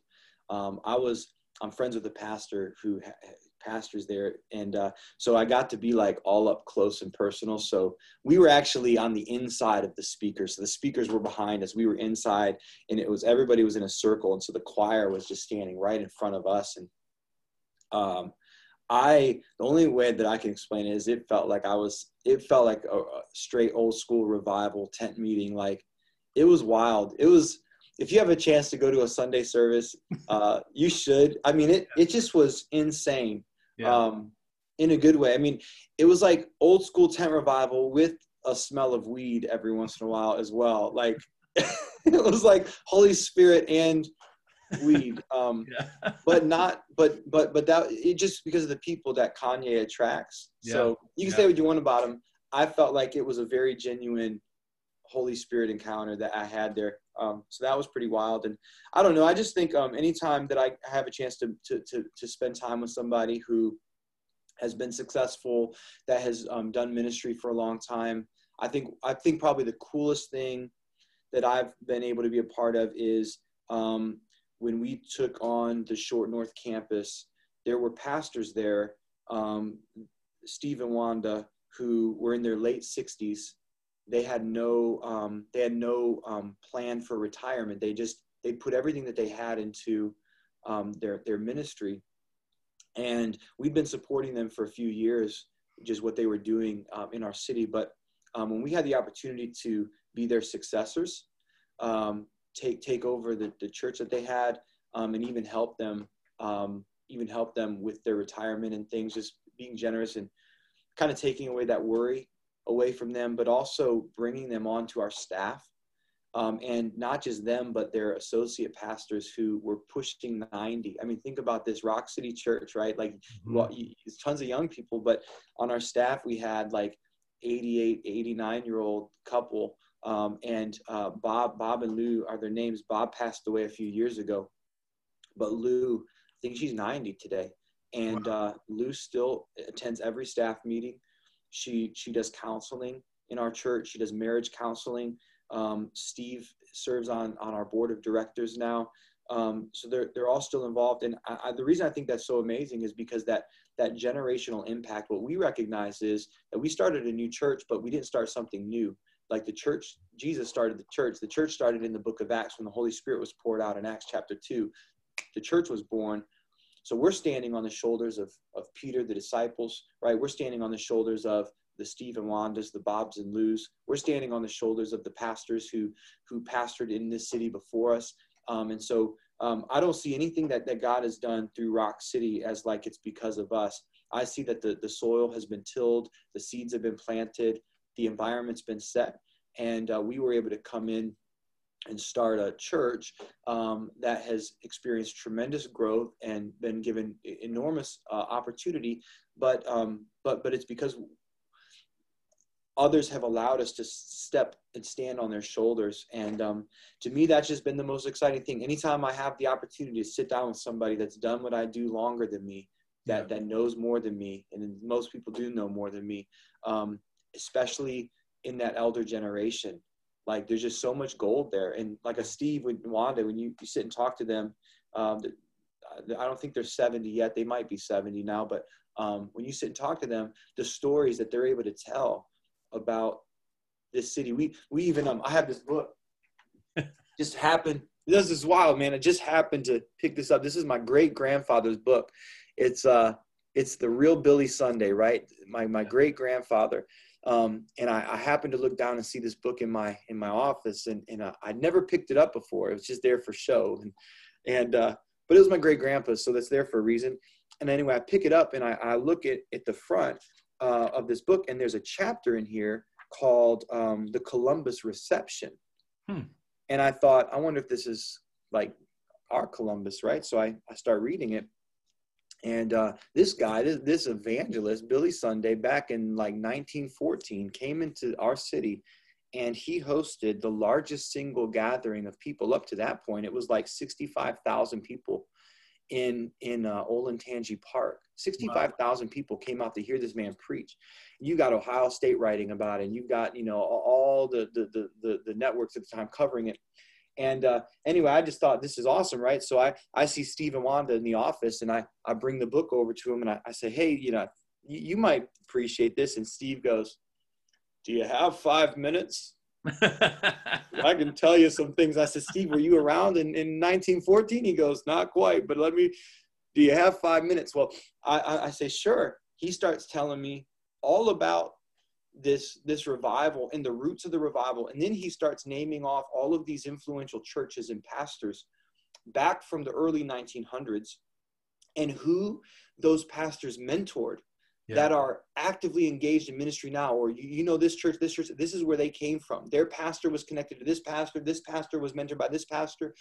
Um, I was I'm friends with a pastor who ha- pastors there, and uh, so I got to be like all up close and personal. So we were actually on the inside of the speakers. So the speakers were behind us. We were inside, and it was everybody was in a circle, and so the choir was just standing right in front of us. And um, I the only way that I can explain it is it felt like I was it felt like a, a straight old school revival tent meeting. Like it was wild. It was if you have a chance to go to a Sunday service, uh, you should. I mean, it it just was insane Yeah. um, in a good way. I mean, it was like old school tent revival with a smell of weed every once in a while as well. Like it was like Holy Spirit and weed. Um, yeah. but not but but but that it just because of the people that Kanye attracts. So you can Yeah. say what you want about him. I felt like it was a very genuine Holy Spirit encounter that I had there. Um, so that was pretty wild. And I don't know. I just think um, anytime that I have a chance to, to to to spend time with somebody who has been successful, that has um, done ministry for a long time, I think I think probably the coolest thing that I've been able to be a part of is um, when we took on the Short North campus. There were pastors there, um, Steve and Wanda, who were in their late 60s. They had no um, they had no um, plan for retirement. They just they put everything that they had into um, their their ministry, and we've been supporting them for a few years, just what they were doing um, in our city. But um, when we had the opportunity to be their successors, um, take take over the, the church that they had, um, and even help them um, even help them with their retirement and things, just being generous and kind of taking away that worry away from them, but also bringing them onto our staff. Um, and not just them, but their associate pastors who were pushing 90. I mean, think about this Rock City Church, right? Like, well, you, tons of young people, but on our staff, we had like 88, 89 year old couple. Um, and uh, Bob, Bob and Lou are their names. Bob passed away a few years ago, but Lou, I think she's 90 today. And uh, Lou still attends every staff meeting. She she does counseling in our church. She does marriage counseling. Um, Steve serves on on our board of directors now. Um, so they're they're all still involved. And I, I, the reason I think that's so amazing is because that that generational impact. What we recognize is that we started a new church, but we didn't start something new. Like the church, Jesus started the church. The church started in the book of Acts when the Holy Spirit was poured out in Acts chapter two. The church was born. So we're standing on the shoulders of, of Peter, the disciples, right? We're standing on the shoulders of the Steve and Wandas, the Bobs and Lou's. We're standing on the shoulders of the pastors who who pastored in this city before us. Um, and so um, I don't see anything that, that God has done through Rock City as like it's because of us. I see that the, the soil has been tilled, the seeds have been planted, the environment's been set, and uh, we were able to come in and start a church um, that has experienced tremendous growth and been given enormous uh, opportunity. But um, but but it's because others have allowed us to step and stand on their shoulders. And um, to me, that's just been the most exciting thing. Anytime I have the opportunity to sit down with somebody that's done what I do longer than me, that that knows more than me, and most people do know more than me, um, especially in that elder generation. Like there's just so much gold there, and like a Steve with Wanda, when you, you sit and talk to them, um, I don't think they're 70 yet. They might be 70 now, but um, when you sit and talk to them, the stories that they're able to tell about this city. We we even um, I have this book just happened. This is wild, man. I just happened to pick this up. This is my great grandfather's book. It's uh, it's the real Billy Sunday, right? My my great grandfather. Um, and I, I, happened to look down and see this book in my in my office, and and uh, I'd never picked it up before. It was just there for show, and and uh, but it was my great grandpa's, so that's there for a reason. And anyway, I pick it up and I, I look at at the front uh, of this book, and there's a chapter in here called um, the Columbus Reception. Hmm. And I thought, I wonder if this is like our Columbus, right? So I, I start reading it. And uh, this guy, this, this evangelist, Billy Sunday, back in like 1914, came into our city and he hosted the largest single gathering of people up to that point. It was like 65,000 people in in uh, Olentangy Park. 65,000 wow. people came out to hear this man preach. You got Ohio State writing about it, and you've got you know all the the the, the networks at the time covering it. And uh, anyway, I just thought this is awesome, right? So I I see Steve and Wanda in the office, and I I bring the book over to him, and I, I say, hey, you know, you, you might appreciate this. And Steve goes, do you have five minutes? I can tell you some things. I said, Steve, were you around in, in 1914? He goes, not quite, but let me, do you have five minutes? Well, I, I, I say, sure. He starts telling me all about this this revival and the roots of the revival and then he starts naming off all of these influential churches and pastors back from the early 1900s and who those pastors mentored yeah. that are actively engaged in ministry now, or you, you know this church, this church, this is where they came from. Their pastor was connected to this pastor, this pastor was mentored by this pastor.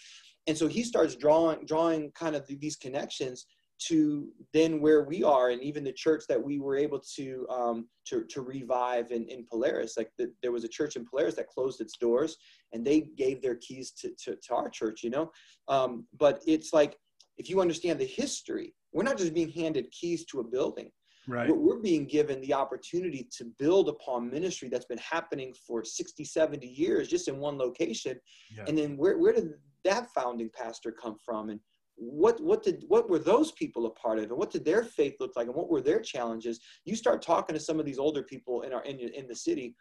And so he starts drawing drawing kind of these connections to then where we are and even the church that we were able to um, to, to revive in, in Polaris. Like the, there was a church in Polaris that closed its doors and they gave their keys to, to, to our church, you know. Um, but it's like if you understand the history, we're not just being handed keys to a building. Right. We're, we're being given the opportunity to build upon ministry that's been happening for 60, 70 years just in one location. Yeah. And then where, where did that founding pastor come from? And what what did what were those people a part of and what did their faith look like and what were their challenges you start talking to some of these older people in our in, in the city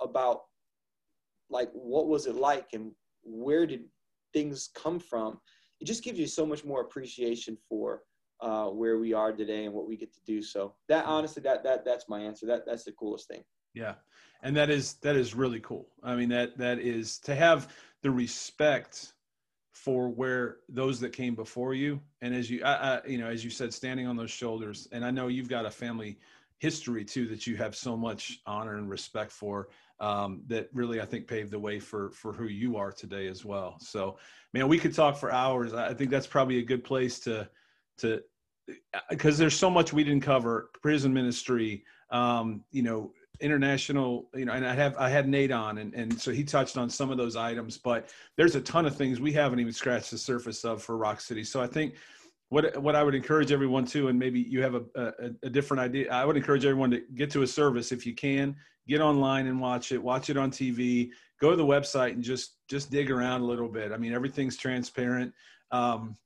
about like what was it like and where did things come from it just gives you so much more appreciation for uh, where we are today and what we get to do. So that honestly, that that that's my answer. That that's the coolest thing. Yeah, and that is that is really cool. I mean that that is to have the respect for where those that came before you, and as you I, I, you know as you said, standing on those shoulders. And I know you've got a family history too that you have so much honor and respect for um, that really I think paved the way for for who you are today as well. So man, we could talk for hours. I think that's probably a good place to to because there's so much we didn't cover prison ministry um, you know international you know and i have i had nate on and, and so he touched on some of those items but there's a ton of things we haven't even scratched the surface of for rock city. So i think what what i would encourage everyone to and maybe you have a, a, a different idea i would encourage everyone to get to a service if you can get online and watch it watch it on tv go to the website and just just dig around a little bit. I mean everything's transparent. Um,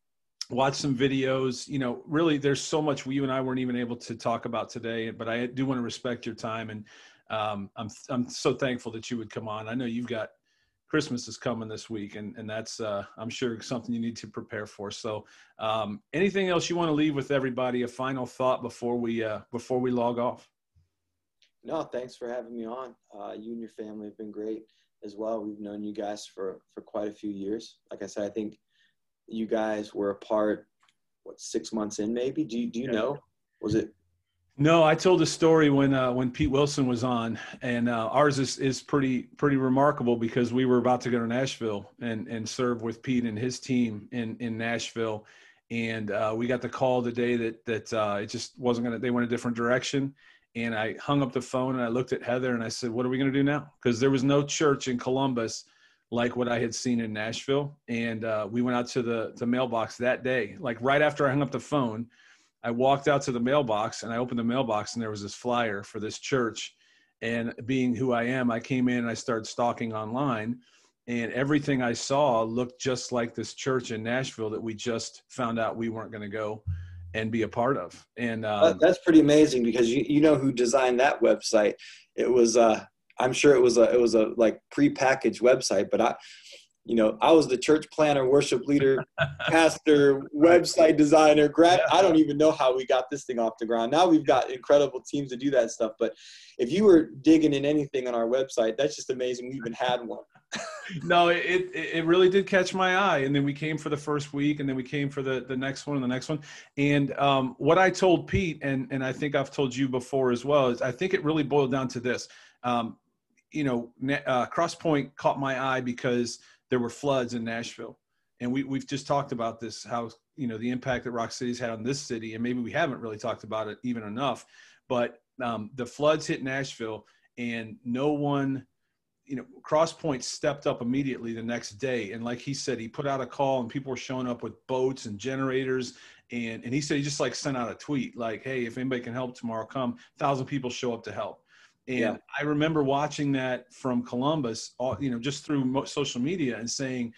watch some videos you know really there's so much you and i weren't even able to talk about today but i do want to respect your time and um, i'm i'm so thankful that you would come on. I know you've got christmas is coming this week and and that's uh, i'm sure something you need to prepare for. So um, anything else you want to leave with everybody a final thought before we uh, before we log off? No thanks for having me on. Uh, you and your family have been great as well. We've known you guys for for quite a few years. Like i said i think you guys were apart what six months in maybe? Do you, do you know? Was it no i told a story when uh, when pete wilson was on and uh, ours is, is pretty pretty remarkable because we were about to go to nashville and and serve with pete and his team in in nashville. And uh, we got the call the day that that uh, it just wasn't gonna they went a different direction. And i hung up the phone and i looked at heather and i said what are we gonna do now? Because there was no church in columbus like what I had seen in Nashville. And uh, we went out to the, the mailbox that day. Like right after I hung up the phone, I walked out to the mailbox and I opened the mailbox and there was this flyer for this church. And being who I am, I came in and I started stalking online. And everything I saw looked just like this church in Nashville that we just found out we weren't going to go and be a part of. And um, that's pretty amazing because you, you know who designed that website. It was uh, I'm sure it was a it was a like prepackaged website, but I you know, I was the church planter, worship leader, pastor, website designer, grad. I don't even know how we got this thing off the ground. Now we've got incredible teams to do that stuff. But if you were digging in anything on our website, that's just amazing. We even had one. no, it it really did catch my eye. And then we came for the first week, and then we came for the the next one and the next one. And um, what I told Pete, and and I think I've told you before as well, is I think it really boiled down to this. Um, you know, uh, Crosspoint caught my eye because there were floods in Nashville. And we, we've just talked about this, how, you know, the impact that Rock City's had on this city. And maybe we haven't really talked about it even enough, but um, the floods hit Nashville and no one, you know, Crosspoint stepped up immediately the next day. And like he said, he put out a call and people were showing up with boats and generators. And, and he said he just like sent out a tweet like, hey, if anybody can help tomorrow, come. thousand people show up to help. And yeah. I remember watching that from Columbus, uh, you know, just through social media and saying,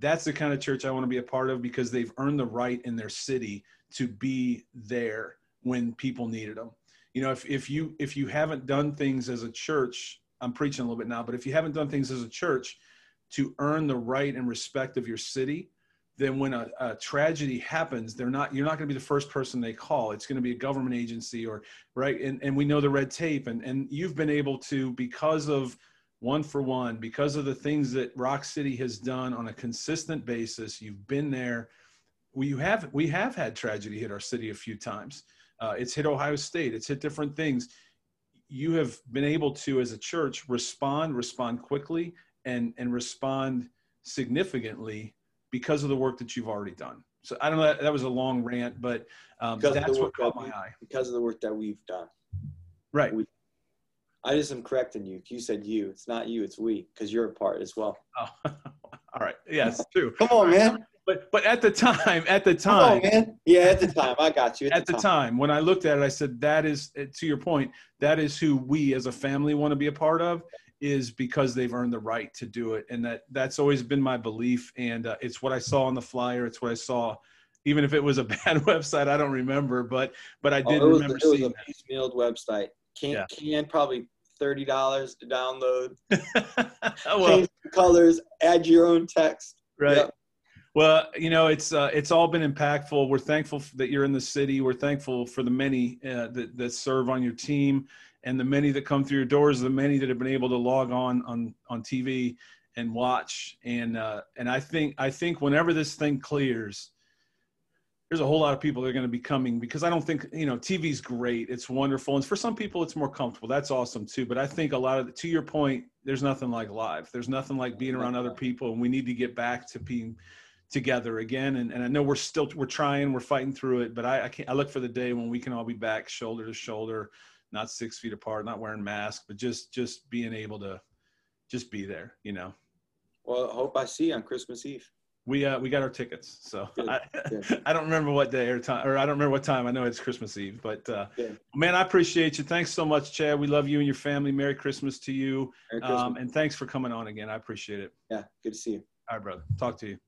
that's the kind of church I want to be a part of because they've earned the right in their city to be there when people needed them. You know, if, if you if you haven't done things as a church, I'm preaching a little bit now, but if you haven't done things as a church to earn the right and respect of your city, then when a, a, tragedy happens they're not you're not going to be the first person they call. It's going to be a government agency or right? And, and we know the red tape. And, and you've been able to because of one for one because of the things that rock city has done on a consistent basis you've been there. We have we have had tragedy hit our city a few times. Uh, it's hit ohio state. It's hit different things. You have been able to as a church respond respond quickly and and respond significantly because of the work that you've already done. So I don't know. That, that was a long rant, but um, that's what caught my eye. Because of the work that we've done. Right. We, I just am correcting you. You said you. It's not you. It's we. Because you're a part as well. Oh, all right. Yes, true. Come on, man. But but at the time, at the time, on, man. Yeah, at the time, I got you. At, at the, the time. time, when I looked at it, I said, "That is, to your point, that is who we as a family want to be a part of." Is because they've earned the right to do it. And that that's always been my belief. And uh, it's what i saw on the flyer. It's what i saw even if it was a bad website i don't remember. But but i did oh, remember it was, it was a piecemealed website. Can yeah. can probably thirty dollars to download. Well, change the colors add your own text. Right. Yep. Well, you know, it's uh, it's all been impactful. We're thankful that you're in the city. We're thankful for the many uh, that that serve on your team and the many that come through your doors, the many that have been able to log on on on TV and watch. And uh, and I think I think whenever this thing clears, there's a whole lot of people that are going to be coming because I don't think you know TV's great. It's wonderful, and for some people it's more comfortable. That's awesome too. But I think a lot of the, to your point, there's nothing like live. There's nothing like being around other people, and we need to get back to being together again. And, and I know we're still we're trying, we're fighting through it. But I I, can't, I look for the day when we can all be back shoulder to shoulder not six feet apart, not wearing masks, but just just being able to just be there, you know. Well, I hope I see you on Christmas Eve. We uh we got our tickets, so I, I don't remember what day or time, or I don't remember what time. I know it's Christmas Eve, but uh, man, I appreciate you. Thanks so much, Chad. We love you and your family. Merry Christmas to you, um, and thanks for coming on again. I appreciate it. Yeah, good to see you. All right, brother. Talk to you.